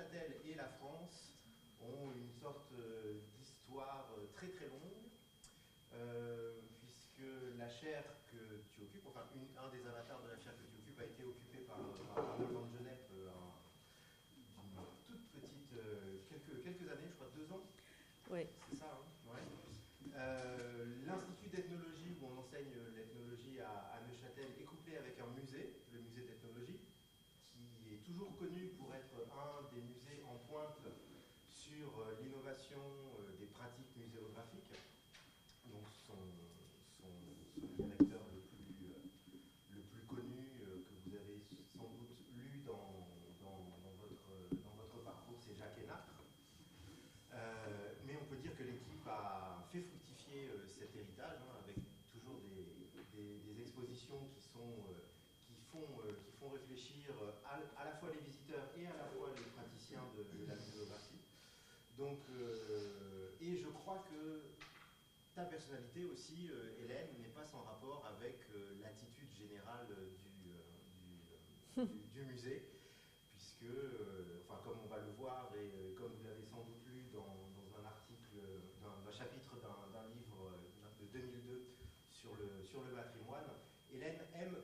Et la France ont une sorte d'histoire très très longue, puisque la chaire que tu occupes, enfin un des avatars de la chaire que tu occupes a été occupé par, par Arnold van Genep, une toute petite, quelques, quelques années, je crois deux ans. C'est ça, hein ouais. L'Institut d'ethnologie, où on enseigne l'ethnologie à, à Neuchâtel, est couplé avec un musée, le musée d'ethnologie, qui est toujours connu pour être un des musées en pointe sur l'innovation des pratiques muséographiques. Donc son, directeur le plus, plus connu, que vous avez sans doute lu dans, votre, parcours, c'est Jacques Hénâtre. Euh, mais on peut dire que l'équipe a fait fructifier euh, cet héritage hein, avec toujours des, expositions qui euh, font, euh, réfléchir à, la fois les visiteurs et à la fois les praticiens de, de la muséographie. Donc, euh, et je crois que ta personnalité aussi, euh, Hélène, n'est pas sans rapport avec euh, l'attitude générale du, du, du, du, musée, puisque, enfin, comme on va le voir et comme vous l'avez sans doute lu dans, dans un article, dans un chapitre d'un livre de 2002 sur le, sur le patrimoine, Hélène aime